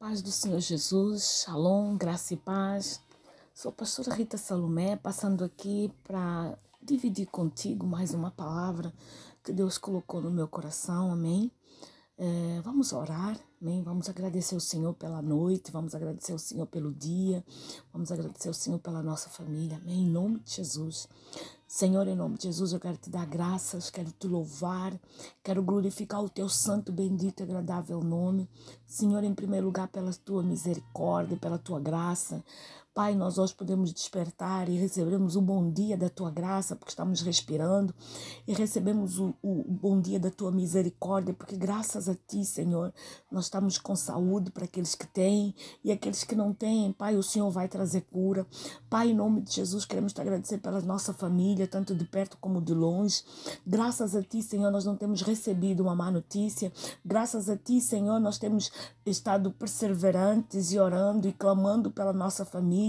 Paz do Senhor Jesus, Shalom, graça e paz. Sou a pastora Rita Salomé, passando aqui para dividir contigo mais uma palavra que Deus colocou no meu coração, amém? É, vamos orar, amém? Vamos agradecer ao Senhor pela noite, vamos agradecer ao Senhor pelo dia, vamos agradecer ao Senhor pela nossa família, amém? Em nome de Jesus. Senhor, em nome de Jesus, eu quero te dar graças, quero te louvar, quero glorificar o teu santo, bendito e agradável nome. Senhor, em primeiro lugar, pela tua misericórdia, pela tua graça. Pai, nós hoje podemos despertar e recebemos o bom dia da tua graça, porque estamos respirando, e recebemos o, o, bom dia da tua misericórdia, porque graças a ti, Senhor, nós estamos com saúde para aqueles que têm e aqueles que não têm. Pai, o Senhor vai trazer cura. Pai, em nome de Jesus, queremos te agradecer pela nossa família, tanto de perto como de longe. Graças a ti, Senhor, nós não temos recebido uma má notícia. Graças a ti, Senhor, nós temos estado perseverantes e orando e clamando pela nossa família,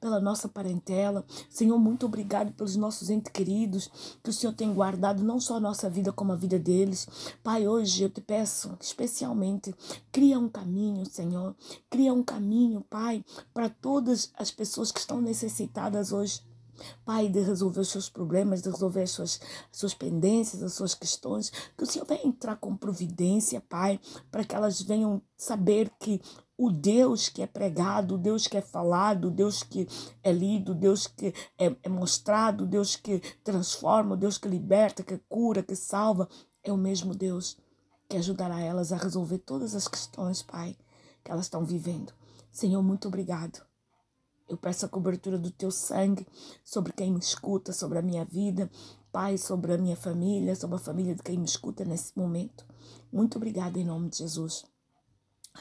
pela nossa parentela. Senhor, muito obrigado pelos nossos entes queridos, que o Senhor tem guardado não só a nossa vida, como a vida deles. Pai, hoje eu te peço, especialmente, cria um caminho, Senhor. Cria um caminho, Pai, para todas as pessoas que estão necessitadas hoje Pai, de resolver os seus problemas, de resolver as suas, as suas pendências, as suas questões. Que o Senhor venha entrar com providência, Pai, para que elas venham saber que o Deus que é pregado, o Deus que é falado, o Deus que é lido, o Deus que é, é mostrado, o Deus que transforma, o Deus que liberta, que cura, que salva, é o mesmo Deus que ajudará elas a resolver todas as questões, Pai, que elas estão vivendo. Senhor, muito obrigado eu peço a cobertura do teu sangue sobre quem me escuta, sobre a minha vida, Pai, sobre a minha família, sobre a família de quem me escuta nesse momento. Muito obrigada em nome de Jesus.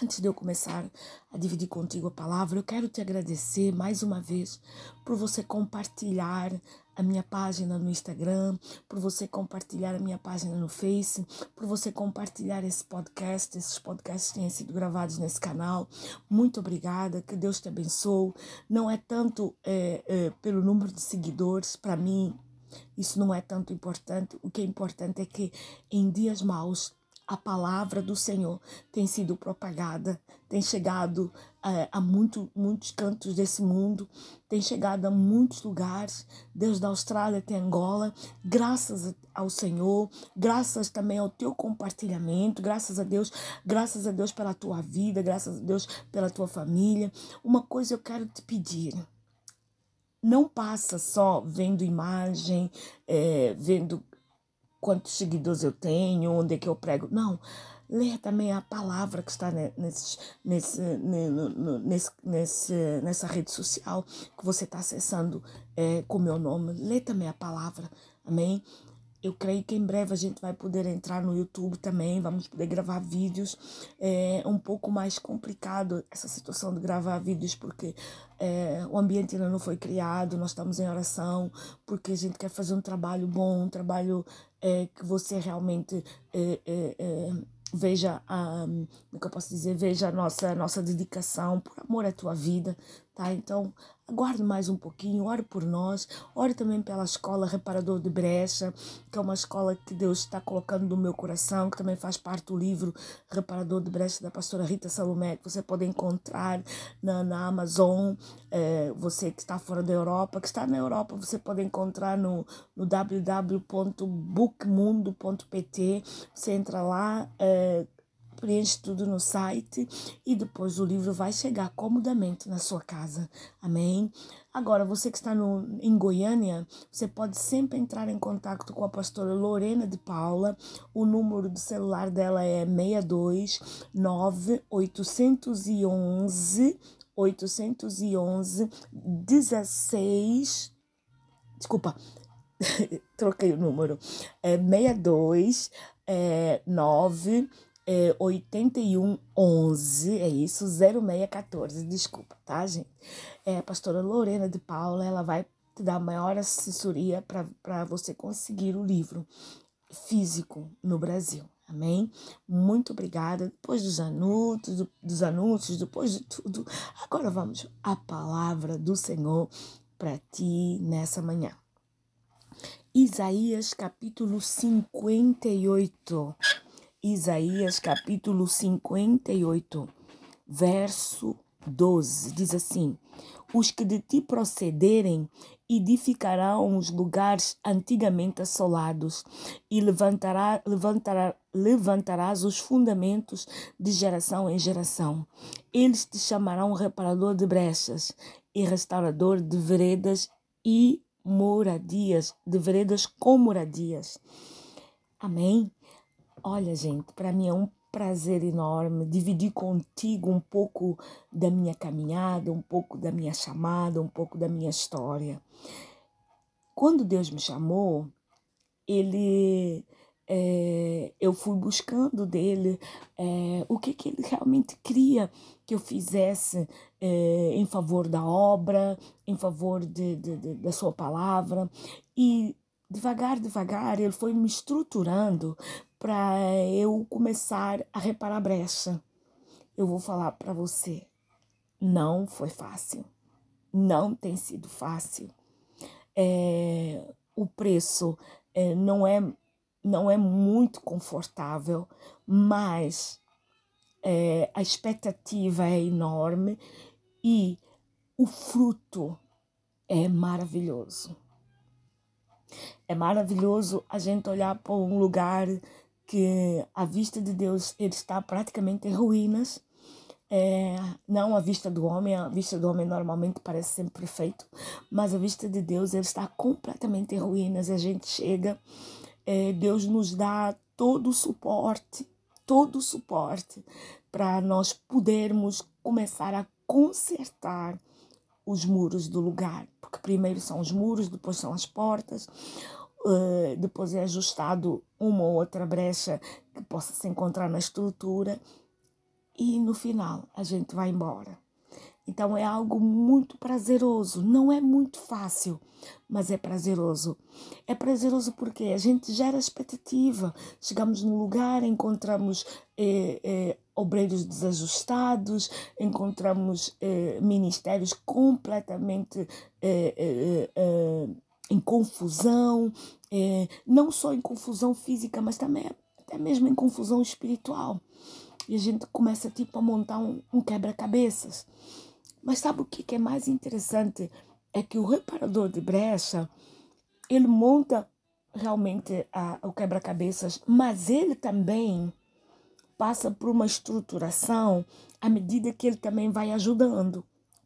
Antes de eu começar a dividir contigo a palavra, eu quero te agradecer mais uma vez por você compartilhar a minha página no Instagram, por você compartilhar a minha página no Face, por você compartilhar esse podcast. Esses podcasts têm sido gravados nesse canal. Muito obrigada, que Deus te abençoe. Não é tanto é, é, pelo número de seguidores, para mim, isso não é tanto importante. O que é importante é que em dias maus a palavra do Senhor tem sido propagada, tem chegado é, a muito, muitos cantos desse mundo, tem chegado a muitos lugares, desde a Austrália até Angola, graças ao Senhor, graças também ao teu compartilhamento, graças a Deus, graças a Deus pela tua vida, graças a Deus pela tua família. Uma coisa eu quero te pedir, não passa só vendo imagem, é, vendo quantos seguidores eu tenho, onde é que eu prego. Não. Leia também a palavra que está nesse, nesse, nesse, nesse, nessa rede social que você está acessando é, com o meu nome. Lê também a palavra. Amém? Eu creio que em breve a gente vai poder entrar no YouTube também, vamos poder gravar vídeos. É um pouco mais complicado essa situação de gravar vídeos, porque é, o ambiente ainda não foi criado, nós estamos em oração, porque a gente quer fazer um trabalho bom, um trabalho é, que você realmente é, é, é veja a, como é que eu posso dizer, veja a nossa, nossa dedicação, por amor à tua vida, tá? Então, aguarde mais um pouquinho, ore por nós, ore também pela escola Reparador de Brecha, que é uma escola que Deus está colocando no meu coração, que também faz parte do livro Reparador de Brecha da pastora Rita Salomé, que você pode encontrar na, na Amazon, é, você que está fora da Europa, que está na Europa, você pode encontrar no, no www.bookmundo.pt, você entra lá, é, preenche tudo no site e depois o livro vai chegar comodamente na sua casa. Amém? Agora, você que está no, em Goiânia, você pode sempre entrar em contato com a pastora Lorena de Paula. O número do celular dela é 62 811 811 16 Desculpa, troquei o número. É 62 é, 9 é 8111, é isso, 0614, desculpa, tá, gente? É a pastora Lorena de Paula, ela vai te dar maior assessoria para você conseguir o livro físico no Brasil. Amém? Muito obrigada. Depois dos anúncios, dos anúncios, depois de tudo, agora vamos à palavra do Senhor para ti nessa manhã. Isaías capítulo 58. Isaías capítulo 58. verso 12, diz assim: Os que de ti procederem edificarão os lugares antigamente assolados e levantará, levantará, levantarás os fundamentos de geração em geração. Eles te chamarão reparador de brechas e restaurador de veredas e moradias, de veredas com moradias. Amém? Olha, gente, para mim é um prazer enorme dividir contigo um pouco da minha caminhada, um pouco da minha chamada, um pouco da minha história. Quando Deus me chamou, ele é, eu fui buscando dele é, o que, que ele realmente queria que eu fizesse é, em favor da obra, em favor de, de, de, da sua palavra. E devagar, devagar, ele foi me estruturando para eu começar a reparar a brecha. Eu vou falar para você, não foi fácil, não tem sido fácil. É, o preço é, não é não é muito confortável, mas é, a expectativa é enorme e o fruto é maravilhoso. É maravilhoso a gente olhar para um lugar que a vista de Deus ele está praticamente em ruínas. É, não a vista do homem, a vista do homem normalmente parece sempre perfeito, mas a vista de Deus ele está completamente em ruínas. A gente chega, é, Deus nos dá todo o suporte, todo o suporte para nós podermos começar a consertar os muros do lugar, porque primeiro são os muros, depois são as portas, uh, depois é ajustado uma ou outra brecha que possa se encontrar na estrutura e no final a gente vai embora. Então é algo muito prazeroso, não é muito fácil, mas é prazeroso. É prazeroso porque a gente gera expectativa. Chegamos no lugar, encontramos eh, eh, obreiros desajustados, encontramos eh, ministérios completamente eh, eh, eh, em confusão, não só em confusão física, mas também até mesmo em confusão espiritual. E a gente começa tipo a montar um, um quebra-cabeças. Mas sabe o que é mais interessante? É que o reparador de brecha, ele monta realmente a, o quebra-cabeças, mas ele também passa por uma estruturação à medida que ele também vai ajudando.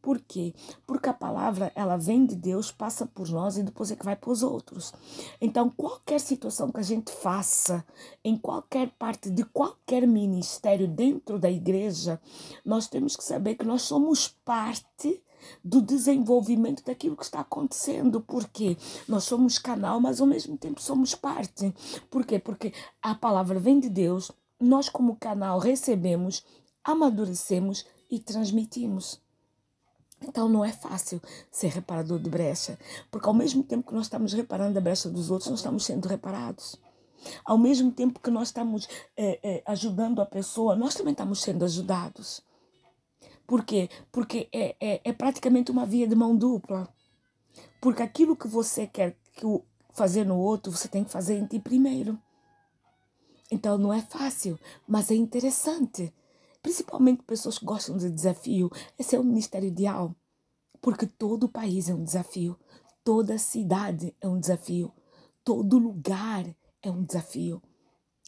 Por quê? Porque a palavra, ela vem de Deus, passa por nós e depois é que vai para os outros. Então, qualquer situação que a gente faça, em qualquer parte de qualquer ministério dentro da igreja, nós temos que saber que nós somos parte do desenvolvimento daquilo que está acontecendo. Porque nós somos canal, mas ao mesmo tempo somos parte. Por quê? Porque a palavra vem de Deus, nós, como canal, recebemos, amadurecemos e transmitimos. Então não é fácil ser reparador de brecha, porque ao mesmo tempo que nós estamos reparando a brecha dos outros, nós estamos sendo reparados. Ao mesmo tempo que nós estamos é, é, ajudando a pessoa, nós também estamos sendo ajudados. Por quê? Porque é, é, é praticamente uma via de mão dupla. Porque aquilo que você quer fazer no outro, você tem que fazer em ti primeiro. Então não é fácil, mas é interessante principalmente pessoas que gostam de desafio. Esse é o ministério ideal, porque todo país é um desafio, toda cidade é um desafio, todo lugar é um desafio.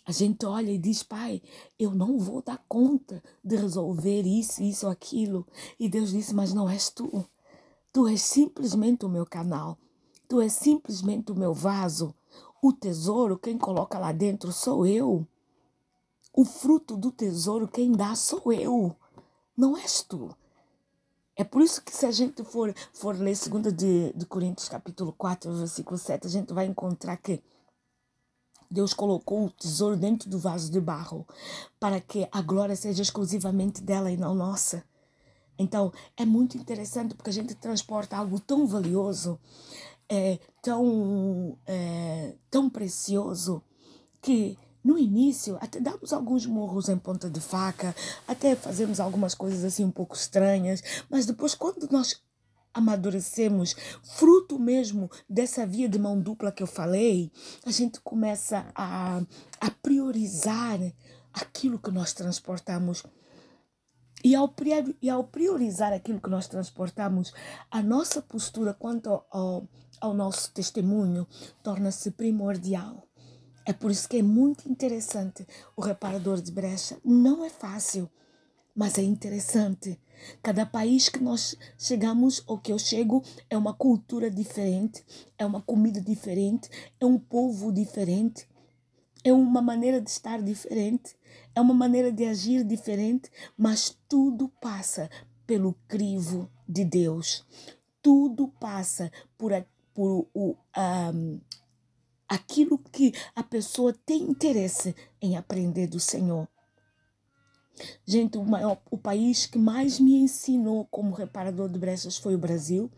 A gente olha e diz, pai, eu não vou dar conta de resolver isso, isso, aquilo. E Deus disse, mas não és tu. Tu és simplesmente o meu canal. Tu és simplesmente o meu vaso. O tesouro, quem coloca lá dentro sou eu. O fruto do tesouro quem dá sou eu, não és tu. É por isso que se a gente for, for ler 2 de, de Coríntios capítulo 4, versículo 7, a gente vai encontrar que Deus colocou o tesouro dentro do vaso de barro para que a glória seja exclusivamente dela e não nossa. Então, é muito interessante porque a gente transporta algo tão valioso, é, tão, é, tão precioso, que no início, até damos alguns morros em ponta de faca, até fazemos algumas coisas assim um pouco estranhas, mas depois, quando nós amadurecemos, fruto mesmo dessa via de mão dupla que eu falei, a gente começa a, a priorizar aquilo que nós transportamos. E ao, e ao priorizar aquilo que nós transportamos, a nossa postura quanto ao, ao nosso testemunho torna-se primordial. É por isso que é muito interessante o reparador de brecha. Não é fácil, mas é interessante. Cada país que nós chegamos ou que eu chego é uma cultura diferente, é uma comida diferente, é um povo diferente, é uma maneira de estar diferente, é uma maneira de agir diferente, mas tudo passa pelo crivo de Deus. Tudo passa por, por o, um, aquilo que a pessoa tem interesse em aprender do Senhor. Gente, o, maior, o país que mais me ensinou como reparador de brechas foi o Brasil,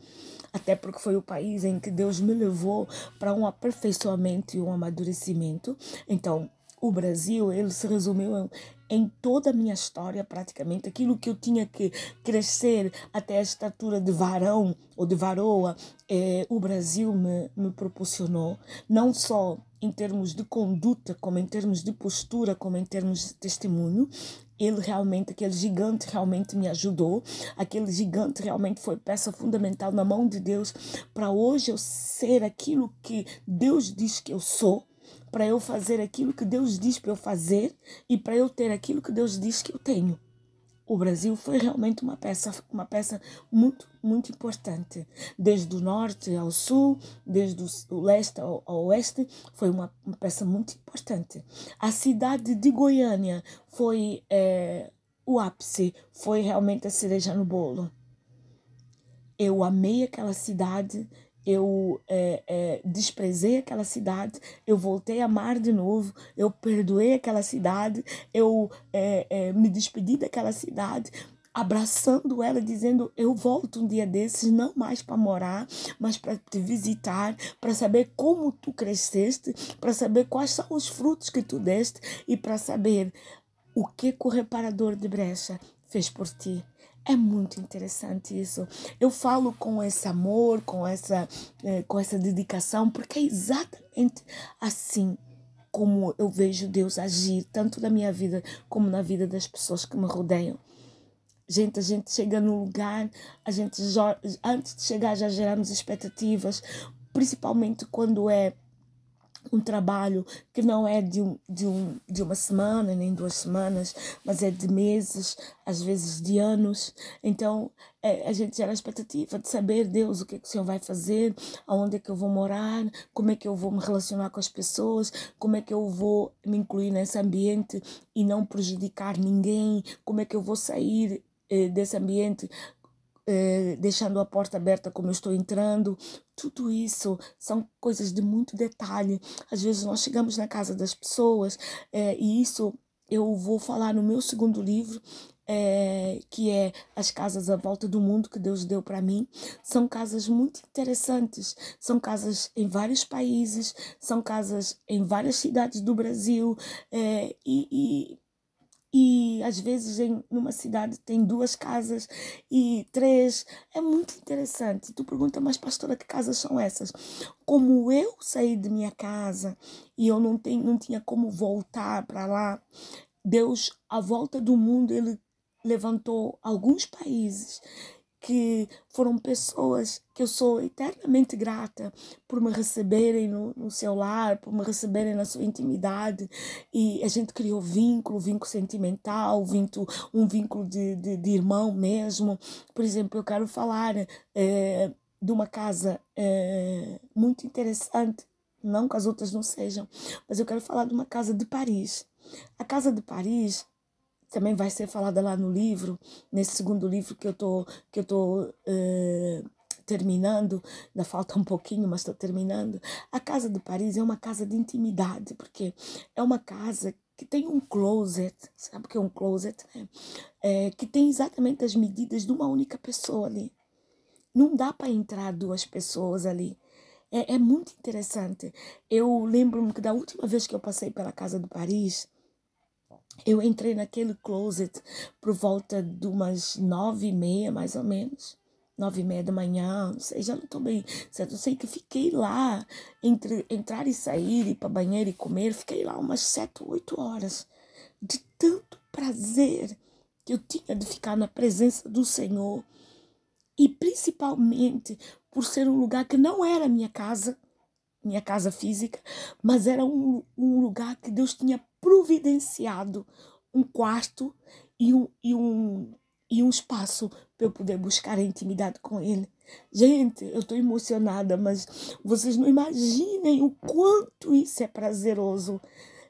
até porque foi o país em que Deus me levou para um aperfeiçoamento e um amadurecimento. Então, o Brasil, ele se resumiu em toda a minha história, praticamente, aquilo que eu tinha que crescer até a estatura de varão ou de varoa, eh, o Brasil me, me proporcionou, não só em termos de conduta, como em termos de postura, como em termos de testemunho. Ele realmente, aquele gigante realmente me ajudou. Aquele gigante realmente foi peça fundamental na mão de Deus para hoje eu ser aquilo que Deus diz que eu sou para eu fazer aquilo que Deus diz para eu fazer e para eu ter aquilo que Deus diz que eu tenho. O Brasil foi realmente uma peça, uma peça muito, muito importante. Desde o norte ao sul, desde o leste ao, ao oeste, foi uma, uma, peça muito importante. A cidade de Goiânia foi é, o ápice, foi realmente a cereja no bolo. Eu amei aquela cidade, eu é, é, desprezei aquela cidade, eu voltei a amar de novo, eu perdoei aquela cidade, eu é, me despedi daquela cidade, abraçando ela, dizendo: Eu volto um dia desses, não mais para morar, mas para te visitar, para saber como tu cresceste, para saber quais são os frutos que tu deste e para saber o que o reparador de brecha fez por ti. É muito interessante isso. Eu falo com esse amor, com essa, eh, com essa dedicação, porque é exatamente assim como eu vejo Deus agir, tanto na minha vida como na vida das pessoas que me rodeiam. Gente, a gente chega no lugar, a gente antes de chegar já geramos expectativas, principalmente quando é um trabalho que não é de, um, de, um, de uma semana, nem duas semanas, mas é de meses, às vezes de anos. Então, é, a gente gera a expectativa de saber, Deus, o que, é que o Senhor vai fazer, aonde é que eu vou morar, como é que eu vou me relacionar com as pessoas, como é que eu vou me incluir nesse ambiente e não prejudicar ninguém, como é que eu vou sair eh, desse ambiente eh, deixando a porta aberta como eu estou entrando. Tudo isso são coisas de muito detalhe. Às vezes nós chegamos na casa das pessoas eh, e isso eu vou falar no meu segundo livro, é, que é As Casas à Volta do Mundo que Deus deu para mim. São casas muito interessantes, são casas em vários países, são casas em várias cidades do Brasil é, e, e e às vezes em numa cidade tem duas casas e três. É muito interessante. Tu pergunta, mas pastora, que casas são essas? Como eu saí de minha casa e eu não, tenho, não tinha como voltar para lá, Deus, à volta do mundo, ele levantou alguns países que foram pessoas que eu sou eternamente grata por me receberem no, no seu lar, por me receberem na sua intimidade. E a gente criou vínculo, vínculo sentimental, vínculo, um vínculo de, de, de irmão mesmo. Por exemplo, eu quero falar é, de uma casa é, muito interessante, não que as outras não sejam, mas eu quero falar de uma casa de Paris. A casa de Paris também vai ser falada lá no livro, nesse segundo livro que eu tô, que eu tô uh, terminando, ainda falta um pouquinho, mas estou terminando. A casa de Paris é uma casa de intimidade, porque é uma casa que tem um closet, sabe o que é um closet? Né? É, que tem exatamente as medidas de uma única pessoa ali. Não dá para entrar duas pessoas ali. É, é muito interessante. Eu lembro-me que da última vez que eu passei pela casa de Paris, eu entrei naquele closet por volta de umas nove e meia, mais ou menos. Nove e meia da manhã, não sei, já não estou bem certo. Eu sei que fiquei lá, entre entrar e sair, ir para banheiro e comer, fiquei lá umas sete, oito horas. De tanto prazer que eu tinha de ficar na presença do Senhor e principalmente por ser um lugar que não era minha casa, minha casa física, mas era um, um lugar que Deus tinha providenciado um quarto e um, e um, e um espaço para eu poder buscar a intimidade com Ele. Gente, eu estou emocionada, mas vocês não imaginem o quanto isso é prazeroso.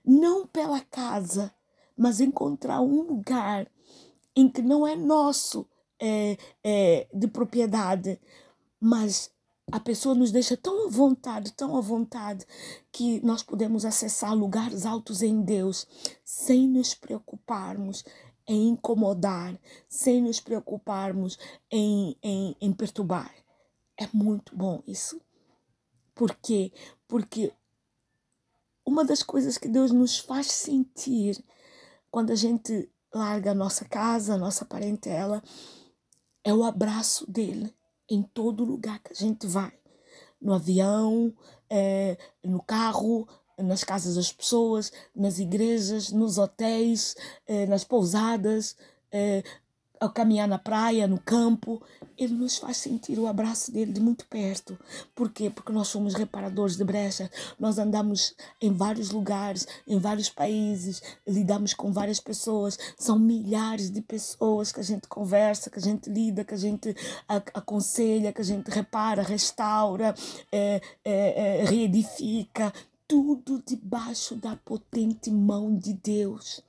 Não pela casa, mas encontrar um lugar em que não é nosso, é, é, de propriedade, mas a pessoa nos deixa tão à vontade, tão à vontade, que nós podemos acessar lugares altos em Deus sem nos preocuparmos em incomodar, sem nos preocuparmos em, em, em perturbar. É muito bom isso. Por quê? Porque uma das coisas que Deus nos faz sentir quando a gente larga a nossa casa, a nossa parentela, é o abraço dele em todo lugar que a gente vai. No avião, é, no carro, nas casas das pessoas, nas igrejas, nos hotéis, é, nas pousadas, é, ao caminhar na praia, no campo, ele nos faz sentir o abraço dele de muito perto. Por quê? Porque nós somos reparadores de brecha, nós andamos em vários lugares, em vários países, lidamos com várias pessoas, são milhares de pessoas que a gente conversa, que a gente lida, que a gente aconselha, que a gente repara, restaura, é, é, é, reedifica, tudo debaixo da potente mão de Deus.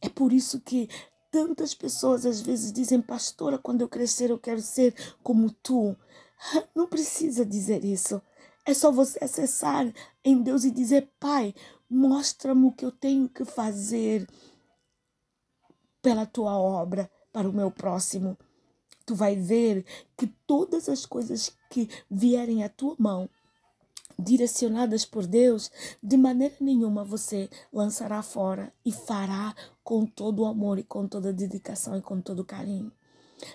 É por isso que Tantas pessoas às vezes dizem, pastora, quando eu crescer eu quero ser como tu. Não precisa dizer isso. É só você acessar em Deus e dizer, Pai, mostra-me o que eu tenho que fazer pela tua obra, para o meu próximo. Tu vai ver que todas as coisas que vierem à tua mão, direcionadas por Deus, de maneira nenhuma você lançará fora e fará com todo o amor e com toda a dedicação e com todo o carinho.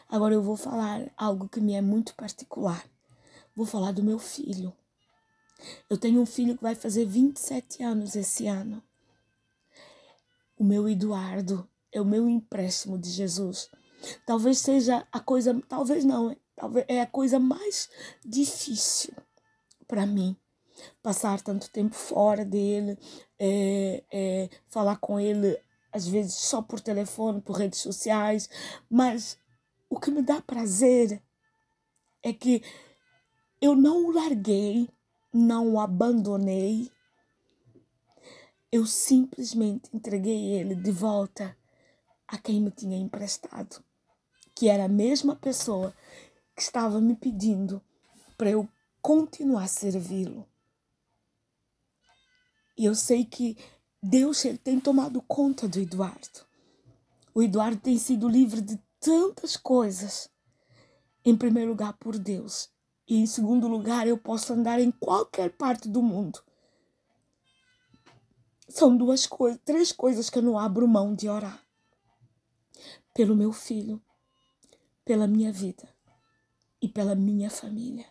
Agora eu vou falar algo que me é muito particular. Vou falar do meu filho. Eu tenho um filho que vai fazer 27 anos esse ano. O meu Eduardo é o meu empréstimo de Jesus. Talvez seja a coisa, talvez não, talvez é a coisa mais difícil para mim passar tanto tempo fora dele, é, é, falar com ele às vezes só por telefone, por redes sociais, mas o que me dá prazer é que eu não o larguei, não o abandonei, eu simplesmente entreguei ele de volta a quem me tinha emprestado, que era a mesma pessoa que estava me pedindo para eu continuar a servi-lo. E eu sei que Deus ele tem tomado conta do Eduardo. O Eduardo tem sido livre de tantas coisas. Em primeiro lugar, por Deus. E em segundo lugar, eu posso andar em qualquer parte do mundo. São duas coisas, três coisas que eu não abro mão de orar. Pelo meu filho, pela minha vida e pela minha família.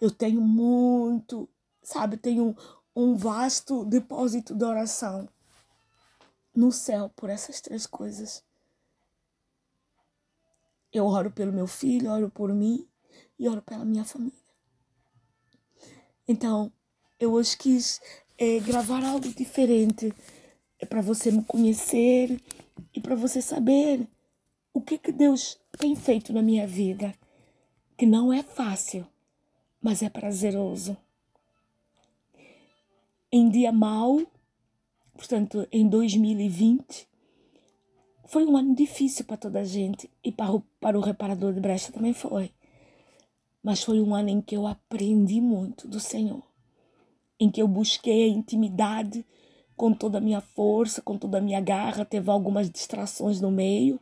Eu tenho muito sabe, um, um vasto depósito de oração no céu por essas três coisas. Eu oro pelo meu filho, oro por mim e oro pela minha família. Então, eu hoje quis é, gravar algo diferente é para você me conhecer e para você saber o que, que Deus tem feito na minha vida, que não é fácil, mas é prazeroso em dia mau, portanto, em 2020, foi um ano difícil para toda a gente e para o, para o reparador de brecha também foi. Mas foi um ano em que eu aprendi muito do Senhor, em que eu busquei a intimidade com toda a minha força, com toda a minha garra, teve algumas distrações no meio,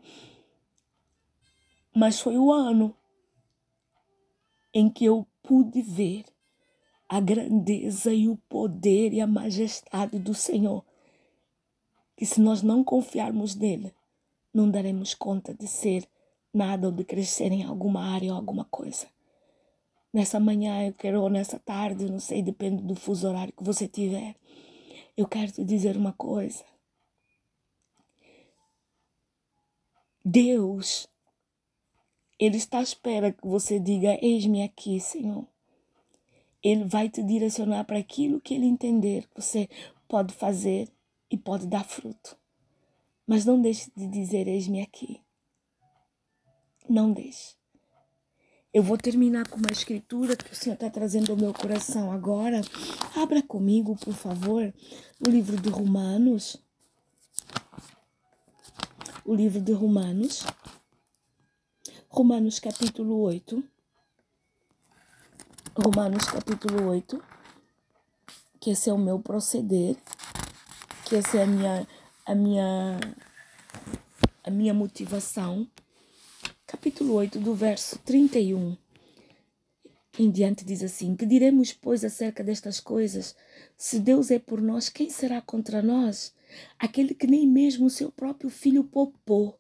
mas foi o ano em que eu pude ver a grandeza e o poder e a majestade do Senhor. Que se nós não confiarmos nele, não daremos conta de ser nada ou de crescer em alguma área ou alguma coisa. Nessa manhã eu quero, ou nessa tarde, não sei, depende do fuso horário que você tiver. Eu quero te dizer uma coisa. Deus, Ele está à espera que você diga: Eis-me aqui, Senhor. Ele vai te direcionar para aquilo que Ele entender que você pode fazer e pode dar fruto. Mas não deixe de dizer: Eis-me aqui. Não deixe. Eu vou terminar com uma escritura que o Senhor está trazendo ao meu coração agora. Abra comigo, por favor, o livro de Romanos. O livro de Romanos. Romanos capítulo 8. Romanos capítulo 8. Que esse é o meu proceder. Que essa é a minha, a minha, a minha motivação capítulo 8, do verso 31 em diante, diz assim: Que diremos, pois, acerca destas coisas? Se Deus é por nós, quem será contra nós? Aquele que nem mesmo o seu próprio filho poupou,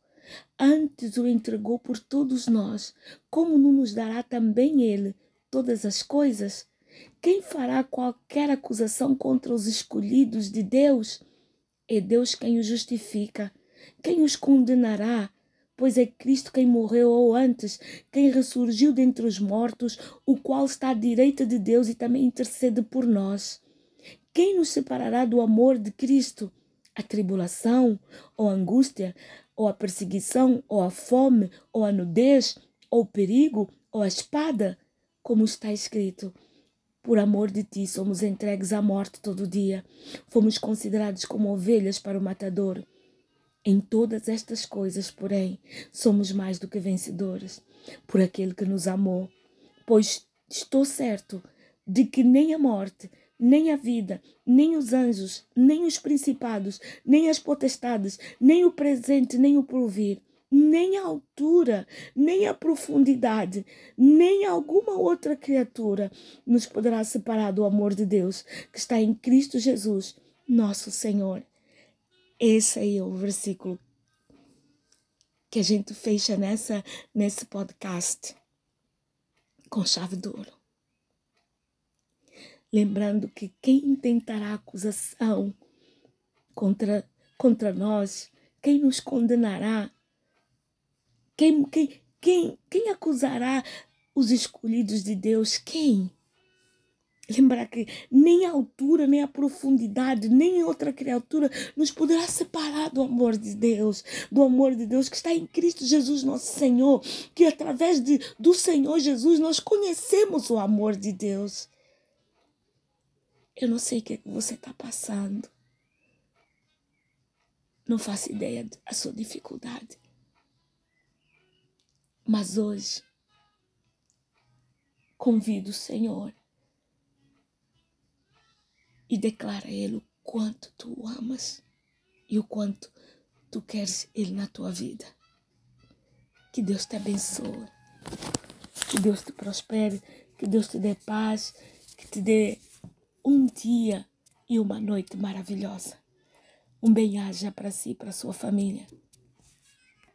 antes o entregou por todos nós, como não nos dará também ele todas as coisas? Quem fará qualquer acusação contra os escolhidos de Deus? É Deus quem os justifica. Quem os condenará? pois é Cristo quem morreu ou antes, quem ressurgiu dentre os mortos, o qual está à direita de Deus e também intercede por nós. Quem nos separará do amor de Cristo? A tribulação, ou a angústia, ou a perseguição, ou a fome, ou a nudez, ou o perigo, ou a espada? Como está escrito, por amor de ti somos entregues à morte todo dia. Fomos considerados como ovelhas para o matador. Em todas estas coisas, porém, somos mais do que vencedores por aquele que nos amou. Pois estou certo de que nem a morte, nem a vida, nem os anjos, nem os principados, nem as potestades, nem o presente, nem o porvir, nem a altura, nem a profundidade, nem alguma outra criatura nos poderá separar do amor de Deus que está em Cristo Jesus, nosso Senhor. Esse aí é o versículo que a gente fecha nessa, nesse podcast com chave de ouro. Lembrando que quem tentará acusação contra, contra nós, quem nos condenará, quem, quem, quem, quem acusará os escolhidos de Deus? Quem? Lembrar que nem a altura, nem a profundidade, nem outra criatura nos poderá separar do amor de Deus, do amor de Deus que está em Cristo Jesus, nosso Senhor, que através de, do Senhor Jesus nós conhecemos o amor de Deus. Eu não sei o que, é que você está passando. Não faço ideia da sua dificuldade. Mas hoje, convido o Senhor e declara a Ele o quanto tu o amas e o quanto tu queres Ele na tua vida. Que Deus te abençoe, que Deus te prospere, que Deus te dê paz, que te dê um dia e uma noite maravilhosa. Um bem-aja para si e para sua família.